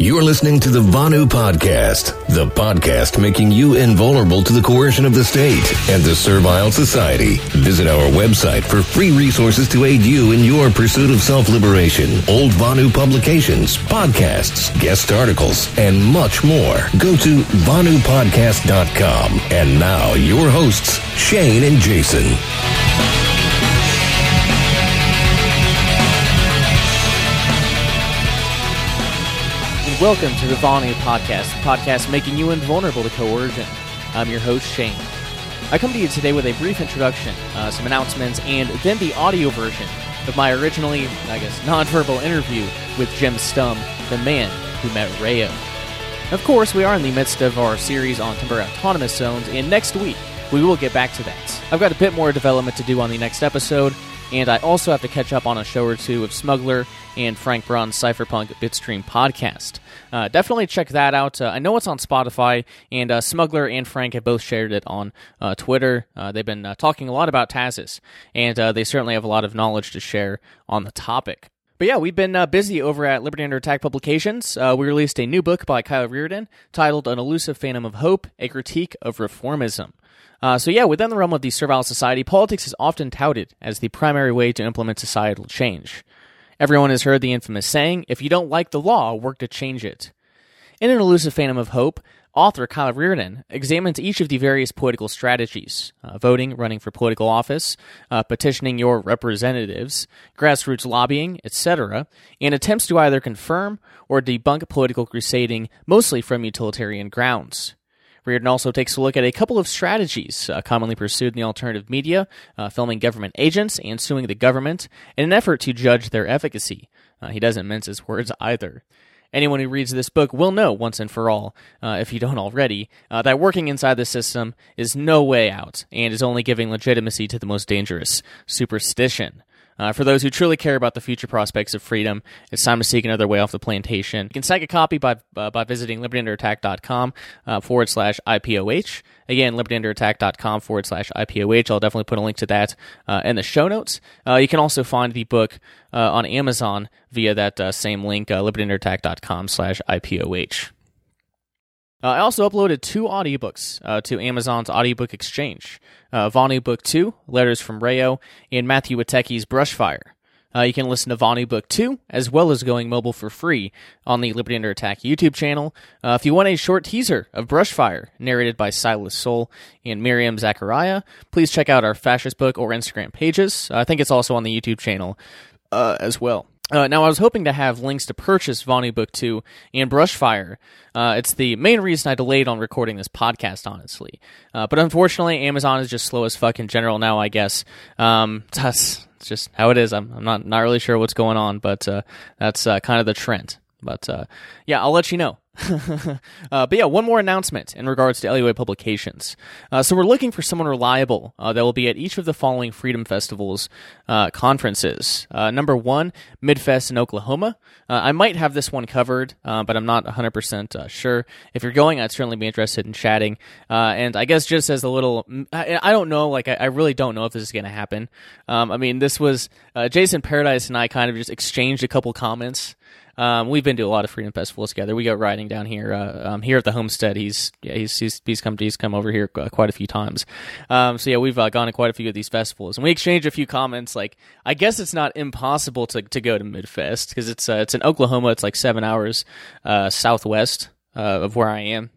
You're listening to the Vonu Podcast, the podcast making you invulnerable to the coercion of the state and the servile society. Visit our website for free resources to aid you in your pursuit of self-liberation, old Vonu publications, podcasts, guest articles, and much more. Go to VonuPodcast.com. And now, your hosts, Shane and Jason. Welcome to the Vonu Podcast, the podcast making you invulnerable to coercion. I'm your host, Shane. I come to you today with a brief introduction, uh, some announcements, and then the audio version of my originally, I guess, nonverbal interview with Jim Stumm, the man who met Rayo. Of course, we are in the midst of our series on temporary autonomous zones, and next week we will get back to that. I've got a bit more development to do on the next episode, and I also have to catch up on a show or two of Smuggler and Frank Braun's Cypherpunk Bitstream podcast. Uh, definitely check that out. Uh, I know it's on Spotify, and uh, Smuggler and Frank have both shared it on uh, Twitter. Uh, they've been uh, talking a lot about Tazis, and they certainly have a lot of knowledge to share on the topic. But yeah, we've been uh, busy over at Liberty Under Attack Publications. Uh, we released a new book by Kyle Rearden titled An Elusive Phantom of Hope, a critique of reformism. Uh, so yeah, within the realm of the servile society, politics is often touted as the primary way to implement societal change. Everyone has heard the infamous saying, if you don't like the law, work to change it. In An Elusive Phantom of Hope, author Kyle Rearden examines each of the various political strategies uh, voting, running for political office, uh, petitioning your representatives, grassroots lobbying, etc., and attempts to either confirm or debunk political crusading, mostly from utilitarian grounds. Rearden also takes a look at a couple of strategies uh, commonly pursued in the alternative media, uh, filming government agents and suing the government in an effort to judge their efficacy. Uh, he doesn't mince his words either. Anyone who reads this book will know once and for all, uh, if you don't already, uh, that working inside the system is no way out and is only giving legitimacy to the most dangerous superstition. Uh, for those who truly care about the future prospects of freedom, it's time to seek another way off the plantation. You can snag a copy by uh, by visiting libertyunderattack.com uh, forward slash IPOH. Again, libertyunderattack.com forward slash IPOH. I'll definitely put a link to that uh, in the show notes. Uh, you can also find the book uh, on Amazon via that uh, same link, uh, libertyunderattack.com slash IPOH. Uh, I also uploaded two audiobooks uh, to Amazon's audiobook exchange. Uh, Book 2, Letters from Rayo, and Matthew Witecki's Brushfire. Uh, you can listen to Vonu Book 2, as well as Going Mobile for free on the Liberty Under Attack YouTube channel. Uh, if you want a short teaser of Brushfire, narrated by Silas Soul and Miriam Zachariah, please check out our fascist book or Instagram pages. I think it's also on the YouTube channel uh, as well. Uh, now, I was hoping to have links to purchase Vonu Book 2 and Brushfire. Uh, it's the main reason I delayed on recording this podcast, honestly. Uh, but unfortunately, Amazon is just slow as fuck in general now, I guess. Um, that's just how it is. I'm, I'm not, not really sure what's going on, but uh, that's uh, kind of the trend. But uh, yeah, I'll let you know. uh, but yeah, one more announcement in regards to LUA publications. Uh, so we're looking for someone reliable uh, that will be at each of the following Freedom Festivals uh, conferences. Uh, number one, Midfest in Oklahoma. Uh, I might have this one covered, but I'm not 100% sure. If you're going, I'd certainly be interested in chatting. and I guess just as a little, I, I don't know, like I, I, really don't know if this is going to happen. Um, I mean, this was Jason Paradise and I kind of just exchanged a couple comments. Um, we've been to a lot of freedom festivals together. We go riding down here, uh, um, here at the homestead. He's yeah, he's he's, he's come he's come over here quite a few times. Um, so yeah, we've uh, gone to quite a few of these festivals, and we exchange a few comments. Like, I guess it's not impossible to, to go to Midfest because it's uh, it's in Oklahoma. It's like seven hours uh, southwest uh, of where I am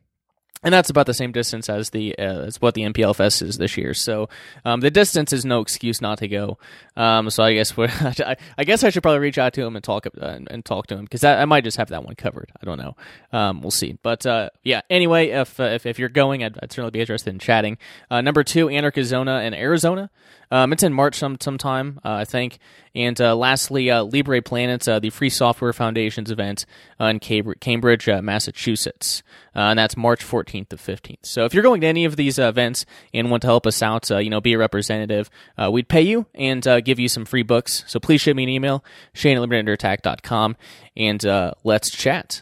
and that's about the same distance as the uh, as what the MPLFest is this year. So um, the distance is no excuse not to go. Um, so I guess I, I guess I should probably reach out to him and talk uh, and talk to him because I might just have that one covered. I don't know. Um, we'll see. But uh, yeah. Anyway, if, uh, if if you're going, I'd, I'd, certainly be interested in chatting. Uh, number two, Anarchizona in Arizona. Um, it's in March some sometime, uh, I think. And uh, lastly, uh, Libre Planet, uh, the Free Software Foundation's event uh, in Cambridge, uh, Massachusetts, and that's March 14th to 15th. So if you're going to any of these events and want to help us out, you know, be a representative, we'd pay you and give you some free books. So please shoot me an email, Shane at libertyunderattack.com, and let's chat.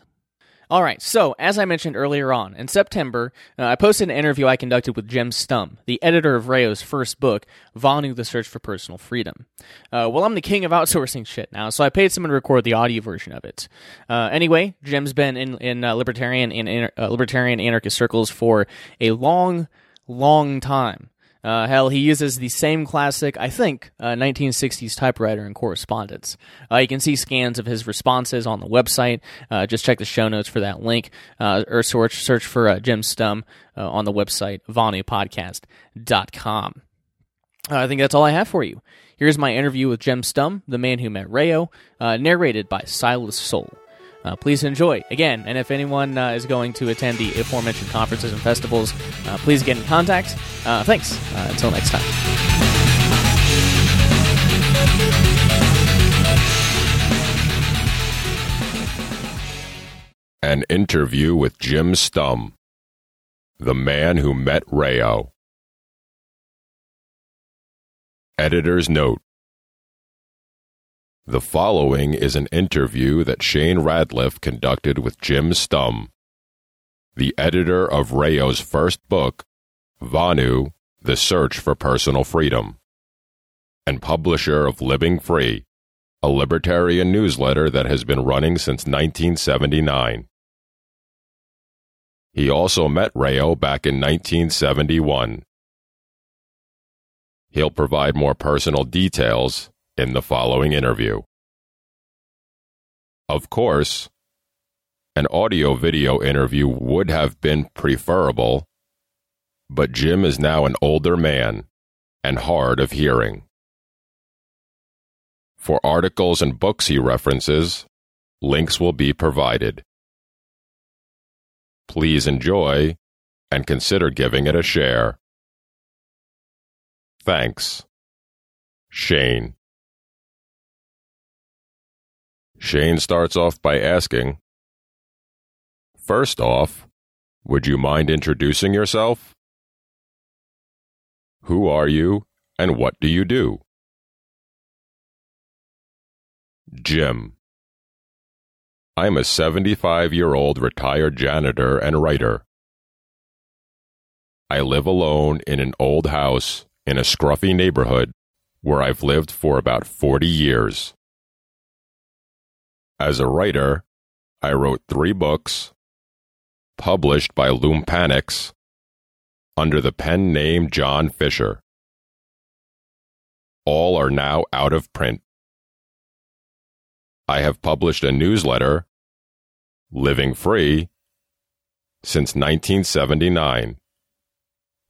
All right, so as I mentioned earlier on, in September, uh, I posted an interview I conducted with Jim Stumm, the editor of Rayo's first book, Vonu the Search for Personal Freedom. Uh, well, I'm the king of outsourcing shit now, so I paid someone to record the audio version of it. Uh, anyway, Jim's been in, in uh, libertarian and uh, libertarian anarchist circles for a long, long time. Uh, hell, he uses the same classic, I think, uh, 1960s typewriter and correspondence. Uh, you can see scans of his responses on the website. Uh, just check the show notes for that link, uh, or search, search for uh, Jim Stumm on the website, vonupodcast.com. I think that's all I have for you. Here's my interview with Jim Stumm, the man who met Rayo, narrated by Silas Soul. Uh, please enjoy again. And if anyone uh, is going to attend the aforementioned conferences and festivals, uh, please get in contact. Uh, thanks. Uh, until next time. An interview with Jim Stumm, the man who met Rayo. Editor's note the following is an interview that Shane Radliff conducted with Jim Stumm, the editor of Rayo's first book, Vonu The Search for Personal Freedom, and publisher of Living Free, a libertarian newsletter that has been running since 1979. He also met Rayo back in 1971. He'll provide more personal details in the following interview. Of course, an audio video interview would have been preferable, but Jim is now an older man and hard of hearing. For articles and books he references, links will be provided. Please enjoy and consider giving it a share. Thanks. Shane. Shane starts off by asking First off, would you mind introducing yourself? Who are you and what do you do? Jim. I'm a 75 year old retired janitor and writer. I live alone in an old house in a scruffy neighborhood where I've lived for about 40 years. As a writer, I wrote three books, published by Loom Loompanics, under the pen name John Fisher. All are now out of print. I have published a newsletter, Living Free, since 1979.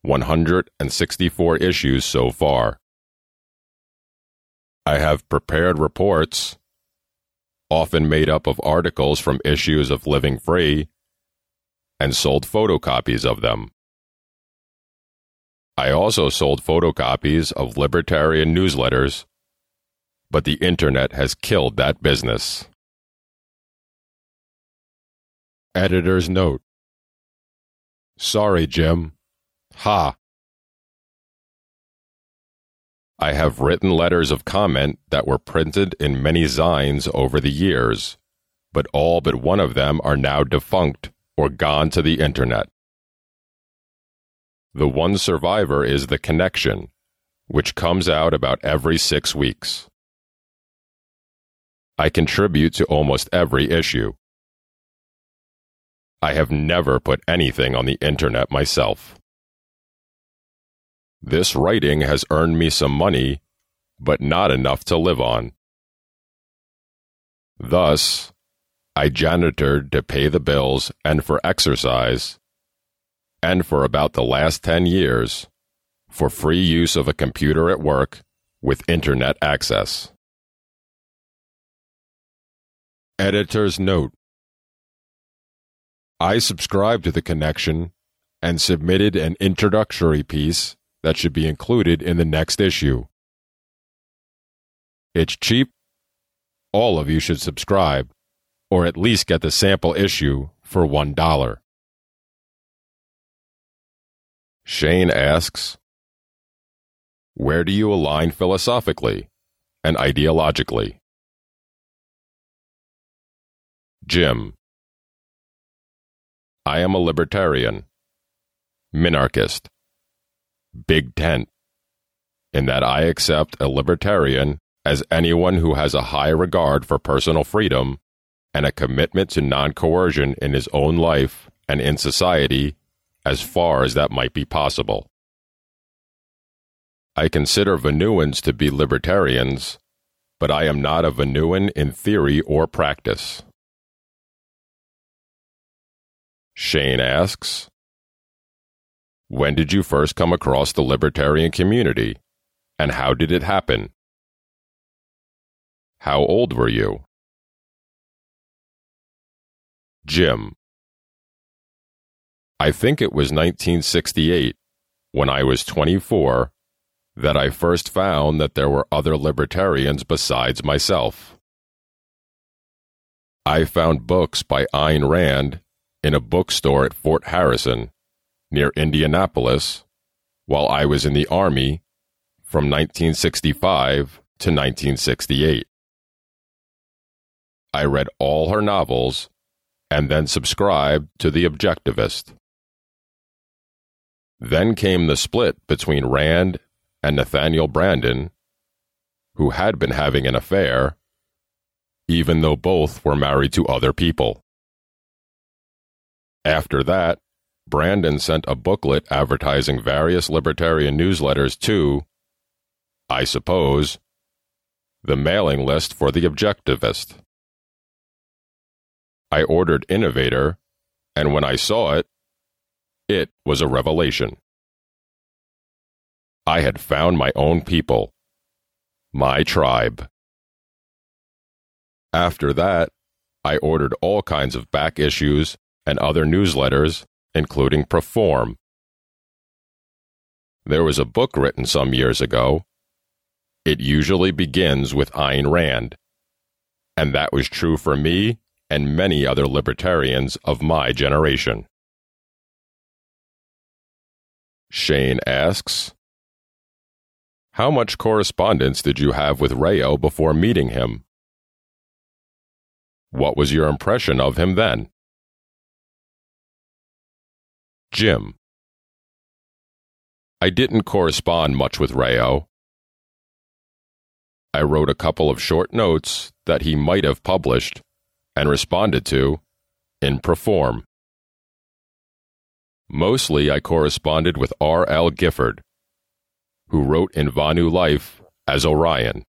164 issues so far. I have prepared reports often made up of articles from issues of Living Free, and sold photocopies of them. I also sold photocopies of libertarian newsletters, but the internet has killed that business. Editor's note Sorry, Jim. Ha. I have written letters of comment that were printed in many zines over the years, but all but one of them are now defunct or gone to the internet. The one survivor is The Connection, which comes out about every six weeks. I contribute to almost every issue. I have never put anything on the internet myself. This writing has earned me some money, but not enough to live on. Thus, I janitored to pay the bills and for exercise, and for about the last 10 years, for free use of a computer at work with internet access. Editor's Note I subscribed to the connection and submitted an introductory piece that should be included in the next issue. It's cheap. All of you should subscribe, or at least get the sample issue for $1. Shane asks, Where do you align philosophically and ideologically? Jim, I am a libertarian, minarchist, big tent, in that I accept a libertarian as anyone who has a high regard for personal freedom and a commitment to non coercion in his own life and in society as far as that might be possible. I consider Vonuans to be libertarians, but I am not a Vonuan in theory or practice. Shane asks, When did you first come across the libertarian community, and how did it happen? How old were you? Jim. I think it was 1968, when I was 24, that I first found that there were other libertarians besides myself. I found books by Ayn Rand in a bookstore at Fort Harrison, near Indianapolis, while I was in the Army from 1965 to 1968. I read all her novels and then subscribed to The Objectivist. Then came the split between Rand and Nathaniel Branden, who had been having an affair, even though both were married to other people. After that, Branden sent a booklet advertising various libertarian newsletters to, I suppose, the mailing list for the Objectivist. I ordered Innovator, and when I saw it, it was a revelation. I had found my own people, my tribe. After that, I ordered all kinds of back issues and other newsletters, including Perform. There was a book written some years ago. It usually begins with Ayn Rand, and that was true for me and many other libertarians of my generation. Shane asks, How much correspondence did you have with Rayo before meeting him? What was your impression of him then? Jim. I didn't correspond much with Rayo. I wrote a couple of short notes that he might have published and responded to in Perform. Mostly I corresponded with R. L. Gifford, who wrote in Vonu Life as Orion.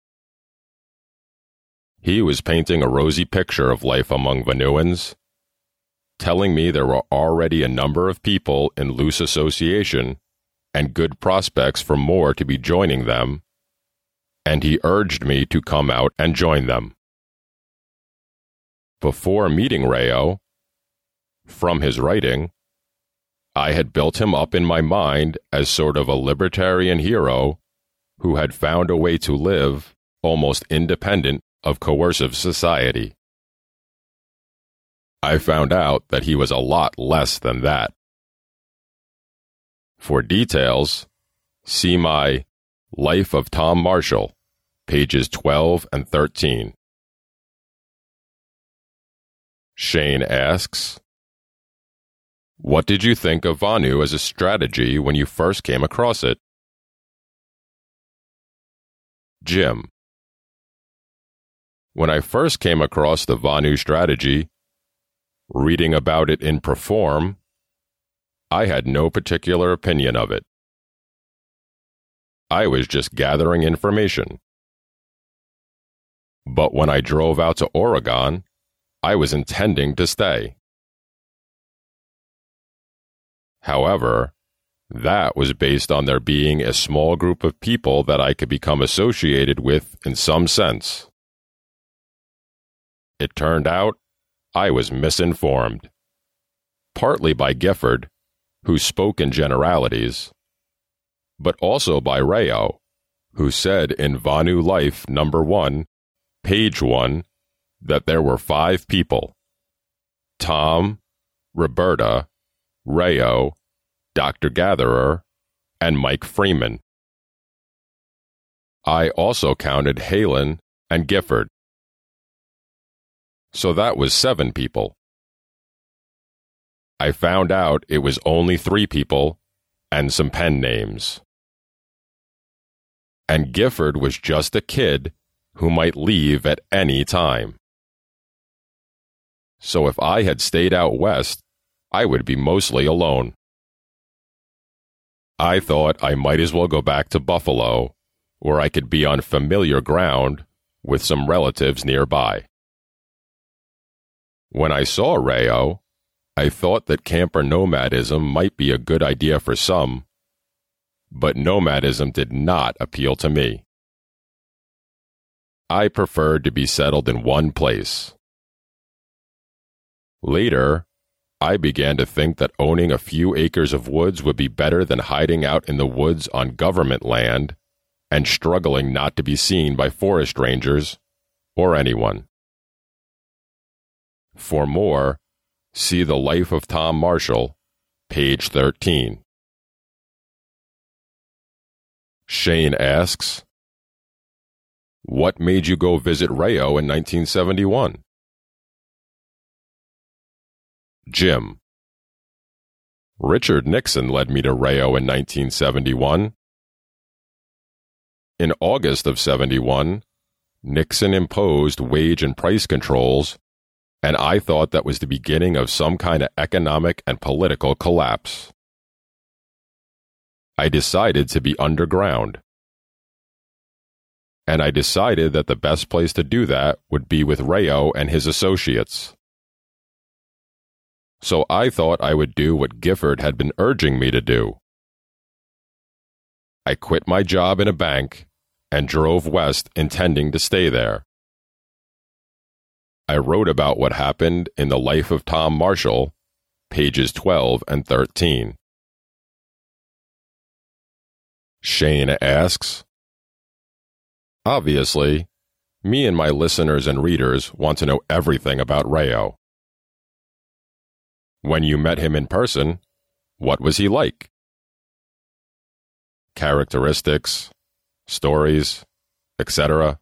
He was painting a rosy picture of life among Vonuans telling me there were already a number of people in loose association and good prospects for more to be joining them, and he urged me to come out and join them. Before meeting Rayo, from his writing, I had built him up in my mind as sort of a libertarian hero who had found a way to live almost independent of coercive society. I found out that he was a lot less than that. For details, see my Life of Tom Marshall, pages 12 and 13. Shane asks, What did you think of Vonu as a strategy when you first came across it? Jim, When I first came across the Vonu strategy, reading about it in Perform, I had no particular opinion of it. I was just gathering information. But when I drove out to Oregon, I was intending to stay. However, that was based on there being a small group of people that I could become associated with in some sense. It turned out I was misinformed. Partly by Gifford, who spoke in generalities, but also by Rayo, who said in Vonu Life number 1, page 1, that there were five people Tom, Roberta, Rayo, Dr. Gatherer, and Mike Freeman. I also counted Halen and Gifford. So that was seven people. I found out it was only three people and some pen names. And Gifford was just a kid who might leave at any time. So if I had stayed out west, I would be mostly alone. I thought I might as well go back to Buffalo, where I could be on familiar ground with some relatives nearby. When I saw Rayo, I thought that camper nomadism might be a good idea for some, but nomadism did not appeal to me. I preferred to be settled in one place. Later, I began to think that owning a few acres of woods would be better than hiding out in the woods on government land and struggling not to be seen by forest rangers or anyone. For more, See the Life of Tom Marshall, page 13. Shane asks, What made you go visit Rayo in 1971? Jim. Richard Nixon led me to Rayo in 1971. In August of 71, Nixon imposed wage and price controls and I thought that was the beginning of some kind of economic and political collapse. I decided to be underground. And I decided that the best place to do that would be with Rayo and his associates. So I thought I would do what Gifford had been urging me to do. I quit my job in a bank and drove west intending to stay there. I wrote about what happened in the life of Tom Marshall, pages 12 and 13. Shane asks, Obviously, me and my listeners and readers want to know everything about Rayo. When you met him in person, what was he like? Characteristics, stories, etc.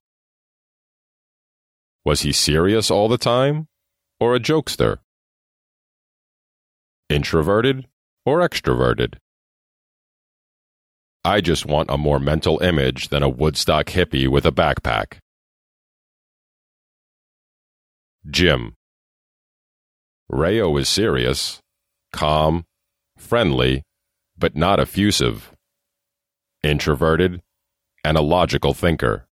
Was he serious all the time, or a jokester? Introverted or extroverted? I just want a more mental image than a Woodstock hippie with a backpack. Jim. Rayo is serious, calm, friendly, but not effusive, introverted, and a logical thinker.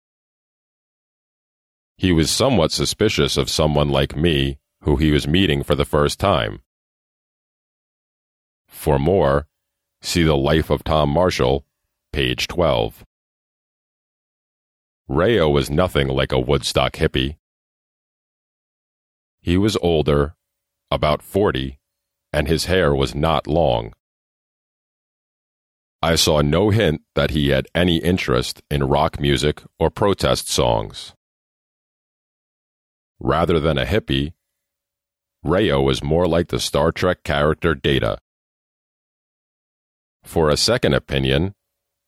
He was somewhat suspicious of someone like me who he was meeting for the first time. For more, see The Life of Tom Marshall, page 12. Rayo was nothing like a Woodstock hippie. He was older, about 40, and his hair was not long. I saw no hint that he had any interest in rock music or protest songs. Rather than a hippie, Rayo is more like the Star Trek character Data. For a second opinion,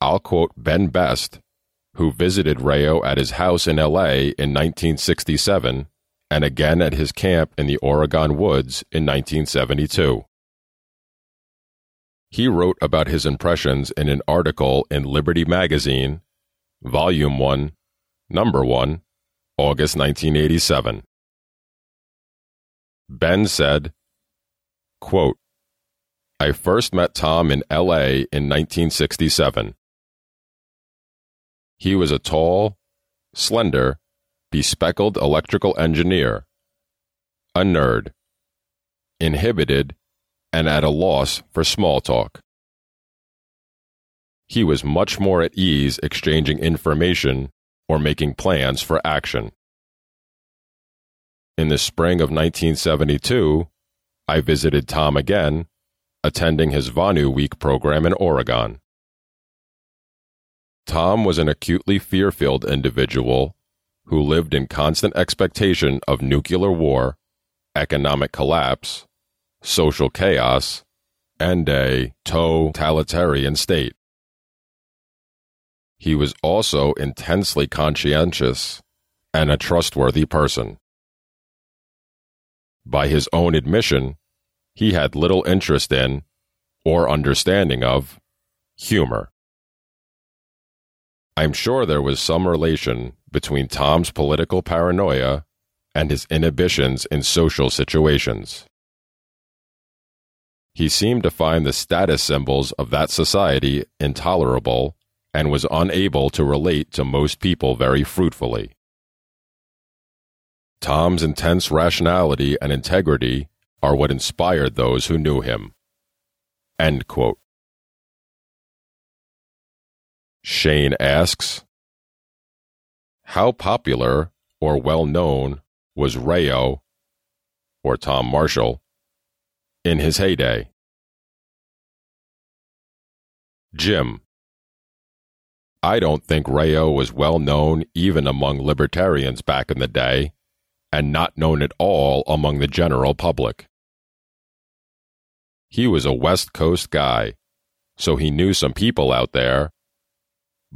I'll quote Ben Best, who visited Rayo at his house in LA in 1967 and again at his camp in the Oregon woods in 1972. He wrote about his impressions in an article in Liberty Magazine, Volume 1, Number 1, August 1987. Ben said, quote, I first met Tom in LA in 1967. He was a tall, slender, bespectacled electrical engineer, a nerd, inhibited, and at a loss for small talk. He was much more at ease exchanging information or making plans for action. In the spring of 1972, I visited Tom again, attending his Vonu Week program in Oregon. Tom was an acutely fear filled individual who lived in constant expectation of nuclear war, economic collapse, social chaos, and a totalitarian state. He was also intensely conscientious and a trustworthy person. By his own admission, he had little interest in, or understanding of, humor. I'm sure there was some relation between Tom's political paranoia and his inhibitions in social situations. He seemed to find the status symbols of that society intolerable and was unable to relate to most people very fruitfully. Tom's intense rationality and integrity are what inspired those who knew him. Shane asks, How popular or well known was Rayo, or Tom Marshall, in his heyday? Jim, I don't think Rayo was well known even among libertarians back in the day, and not known at all among the general public. He was a West Coast guy, so he knew some people out there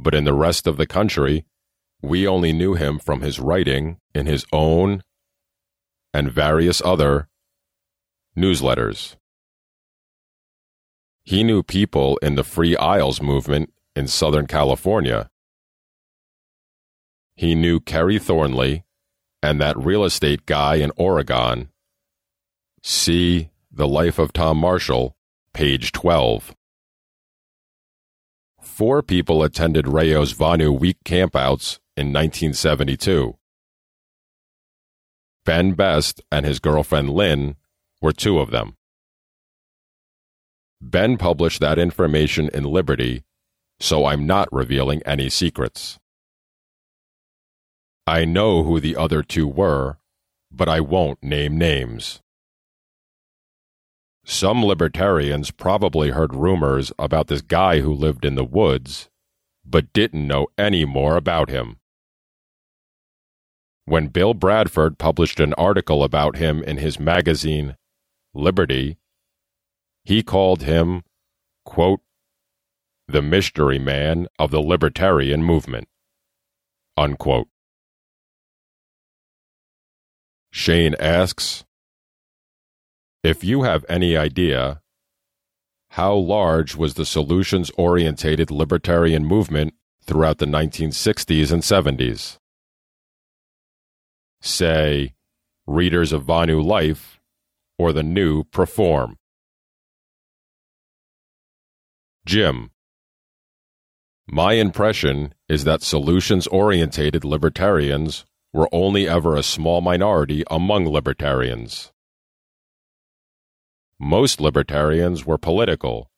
but in the rest of the country, we only knew him from his writing in his own and various other newsletters. He knew people in the Free Isles movement in Southern California. He knew Kerry Thornley and that real estate guy in Oregon. See The Life of Tom Marshall, page 12 four people attended Rayo's Vonu week campouts in 1972. Ben Best and his girlfriend Lynn were two of them. Ben published that information in Liberty, so I'm not revealing any secrets. I know who the other two were, but I won't name names. Some libertarians probably heard rumors about this guy who lived in the woods, but didn't know any more about him. When Bill Bradford published an article about him in his magazine, Liberty, he called him, quote, the mystery man of the libertarian movement. Unquote. Shane asks, if you have any idea, how large was the solutions oriented libertarian movement throughout the 1960s and 70s? Say, readers of Vonu Life or the new Perform. Jim. My impression is that solutions orientated libertarians were only ever a small minority among libertarians. Most libertarians were political,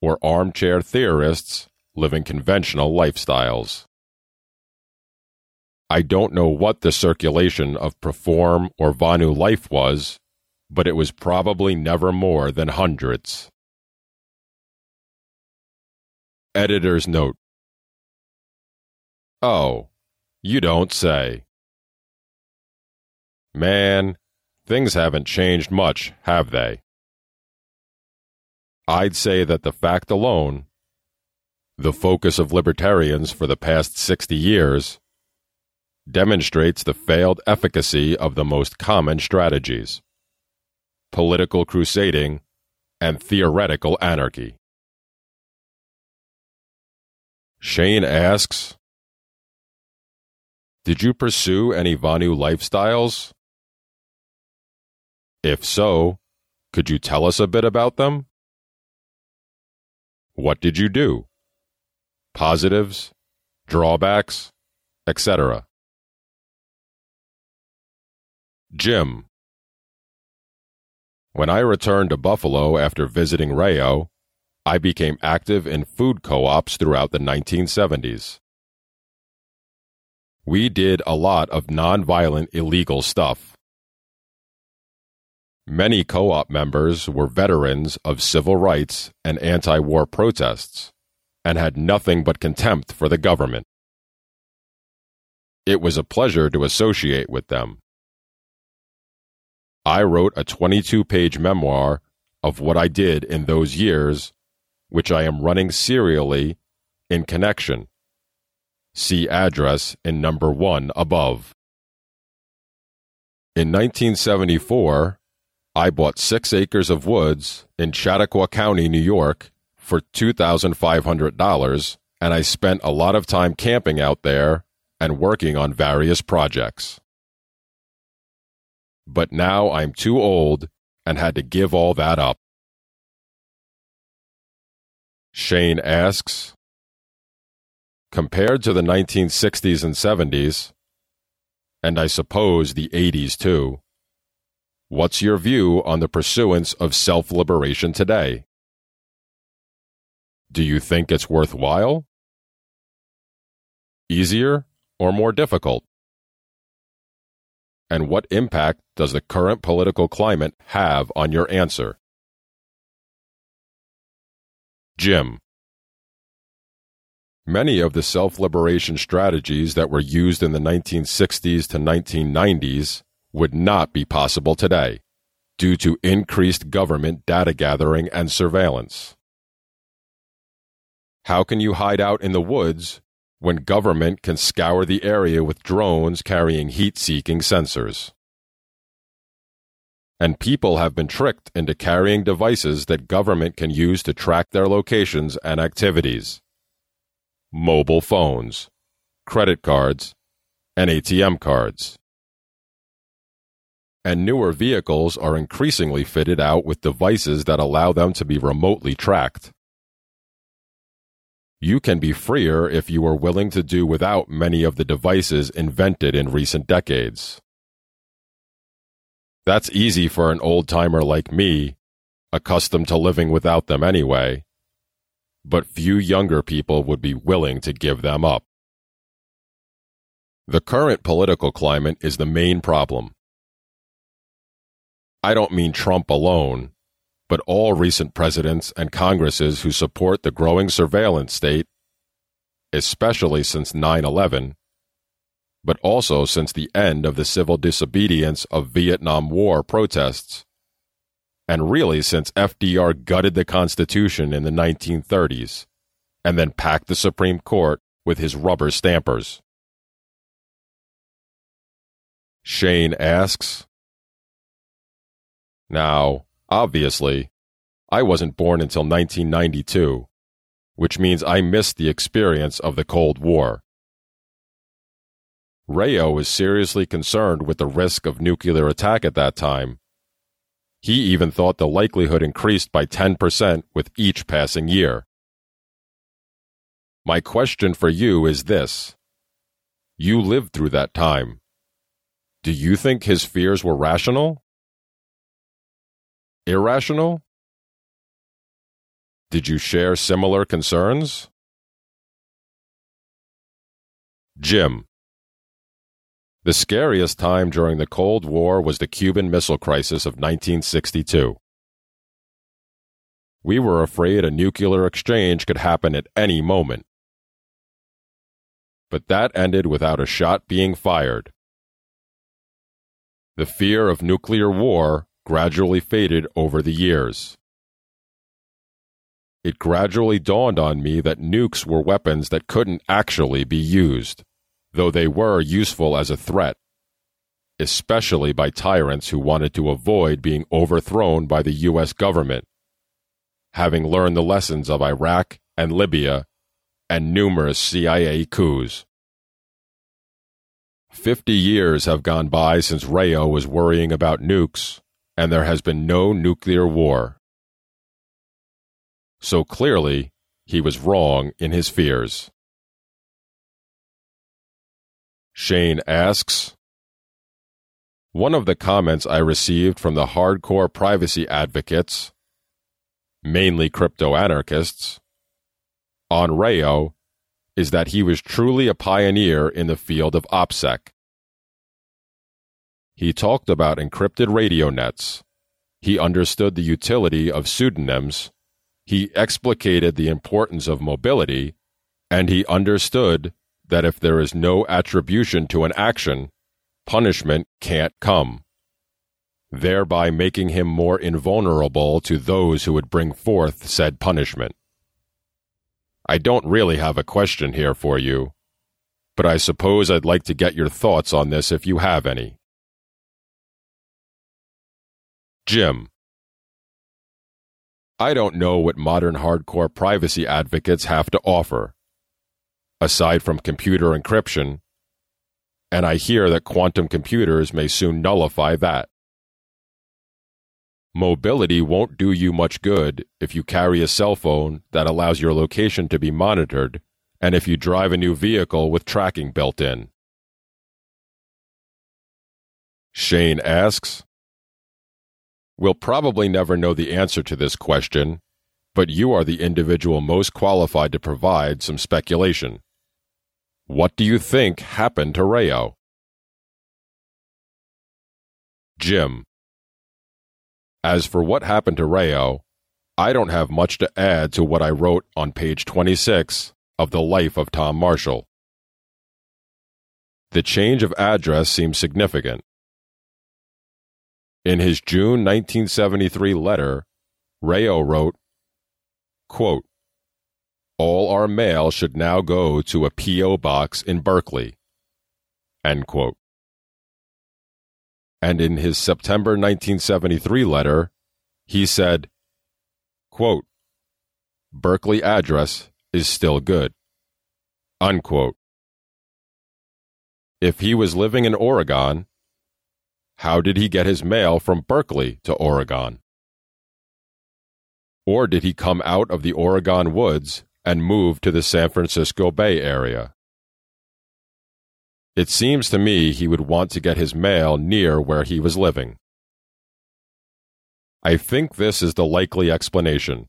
or armchair theorists living conventional lifestyles. I don't know what the circulation of Perform or Vonu Life was, but it was probably never more than hundreds. Editor's Note Oh, you don't say. Man, Things haven't changed much, have they? I'd say that the fact alone, the focus of libertarians for the past 60 years, demonstrates the failed efficacy of the most common strategies political crusading and theoretical anarchy. Shane asks Did you pursue any Vonu lifestyles? If so, could you tell us a bit about them? What did you do? Positives, drawbacks, etc. Jim. When I returned to Buffalo after visiting Rayo, I became active in food co ops throughout the 1970s. We did a lot of nonviolent illegal stuff. Many co op members were veterans of civil rights and anti war protests and had nothing but contempt for the government. It was a pleasure to associate with them. I wrote a 22 page memoir of what I did in those years, which I am running serially in connection. See address in number 1 above. In 1974, I bought six acres of woods in Chautauqua County, New York for $2,500, and I spent a lot of time camping out there and working on various projects. But now I'm too old and had to give all that up. Shane asks, Compared to the 1960s and 70s, and I suppose the 80s too, what's your view on the pursuance of self liberation today? Do you think it's worthwhile? Easier or more difficult? And what impact does the current political climate have on your answer? Jim. Many of the self liberation strategies that were used in the 1960s to 1990s would not be possible today due to increased government data gathering and surveillance. How can you hide out in the woods when government can scour the area with drones carrying heat seeking sensors? And people have been tricked into carrying devices that government can use to track their locations and activities mobile phones, credit cards, and ATM cards. And newer vehicles are increasingly fitted out with devices that allow them to be remotely tracked. You can be freer if you are willing to do without many of the devices invented in recent decades. That's easy for an old timer like me, accustomed to living without them anyway but few younger people would be willing to give them up. The current political climate is the main problem. I don't mean Trump alone, but all recent presidents and Congresses who support the growing surveillance state, especially since 9 11, but also since the end of the civil disobedience of Vietnam War protests and really since FDR gutted the Constitution in the 1930s and then packed the Supreme Court with his rubber stampers. Shane asks, Now, obviously, I wasn't born until 1992, which means I missed the experience of the Cold War. Rayo was seriously concerned with the risk of nuclear attack at that time he even thought the likelihood increased by 10% with each passing year. My question for you is this You lived through that time. Do you think his fears were rational? Irrational? Did you share similar concerns? Jim. The scariest time during the Cold War was the Cuban Missile Crisis of 1962. We were afraid a nuclear exchange could happen at any moment. But that ended without a shot being fired. The fear of nuclear war gradually faded over the years. It gradually dawned on me that nukes were weapons that couldn't actually be used though they were useful as a threat, especially by tyrants who wanted to avoid being overthrown by the U.S. government, having learned the lessons of Iraq and Libya and numerous CIA coups. Fifty years have gone by since Rayo was worrying about nukes, and there has been no nuclear war. So clearly, he was wrong in his fears. Shane asks One of the comments I received from the hardcore privacy advocates, mainly crypto anarchists, on Rayo is that he was truly a pioneer in the field of OPSEC. He talked about encrypted radio nets. He understood the utility of pseudonyms. He explicated the importance of mobility. And he understood that if there is no attribution to an action, punishment can't come, thereby making him more invulnerable to those who would bring forth said punishment. I don't really have a question here for you, but I suppose I'd like to get your thoughts on this if you have any. Jim. I don't know what modern hardcore privacy advocates have to offer, aside from computer encryption, and I hear that quantum computers may soon nullify that. Mobility won't do you much good if you carry a cell phone that allows your location to be monitored and if you drive a new vehicle with tracking built in. Shane asks, We'll probably never know the answer to this question, but you are the individual most qualified to provide some speculation. What do you think happened to Rayo? Jim. As for what happened to Rayo, I don't have much to add to what I wrote on page 26 of The Life of Tom Marshall. The change of address seems significant. In his June 1973 letter, Rayo wrote, quote, All our mail should now go to a P.O. box in Berkeley. And in his September 1973 letter, he said, quote, Berkeley address is still good. Unquote. If he was living in Oregon, how did he get his mail from Berkeley to Oregon? Or did he come out of the Oregon woods and move to the San Francisco Bay Area? It seems to me he would want to get his mail near where he was living. I think this is the likely explanation.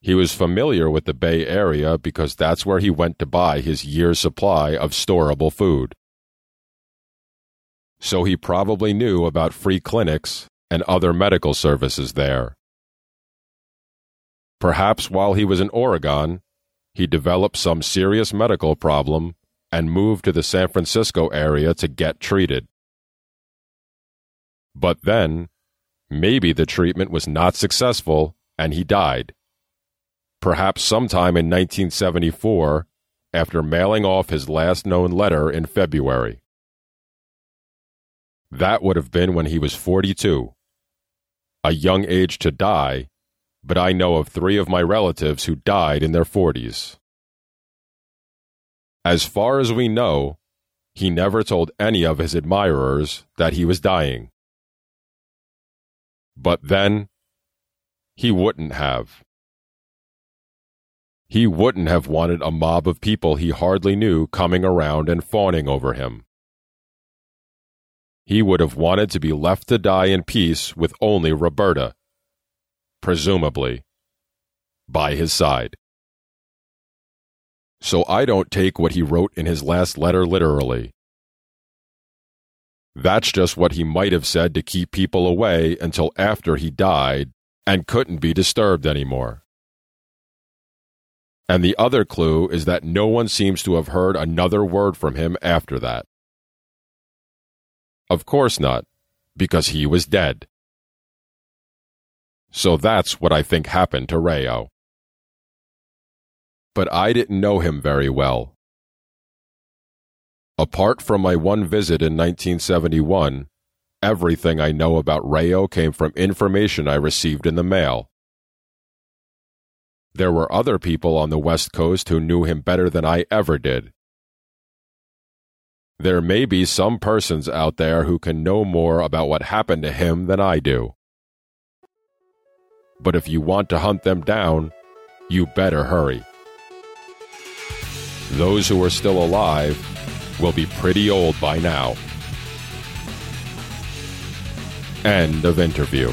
He was familiar with the Bay Area because that's where he went to buy his year's supply of storable food so he probably knew about free clinics and other medical services there. Perhaps while he was in Oregon, he developed some serious medical problem and moved to the San Francisco area to get treated. But then, maybe the treatment was not successful and he died. Perhaps sometime in 1974, after mailing off his last known letter in February. That would have been when he was 42. A young age to die, but I know of three of my relatives who died in their 40s. As far as we know, he never told any of his admirers that he was dying. But then, he wouldn't have. He wouldn't have wanted a mob of people he hardly knew coming around and fawning over him he would have wanted to be left to die in peace with only Roberta, presumably, by his side. So I don't take what he wrote in his last letter literally. That's just what he might have said to keep people away until after he died and couldn't be disturbed anymore. And the other clue is that no one seems to have heard another word from him after that. Of course not, because he was dead. So that's what I think happened to Rayo. But I didn't know him very well. Apart from my one visit in 1971, everything I know about Rayo came from information I received in the mail. There were other people on the West Coast who knew him better than I ever did, there may be some persons out there who can know more about what happened to him than I do. But if you want to hunt them down, you better hurry. Those who are still alive will be pretty old by now. End of interview.